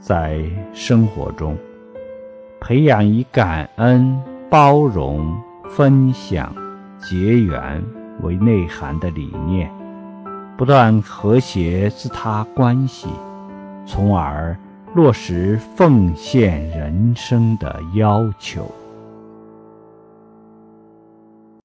在生活中培养以感恩包容分享结缘为内涵的理念不断和谐自他关系从而落实奉献人生的要求。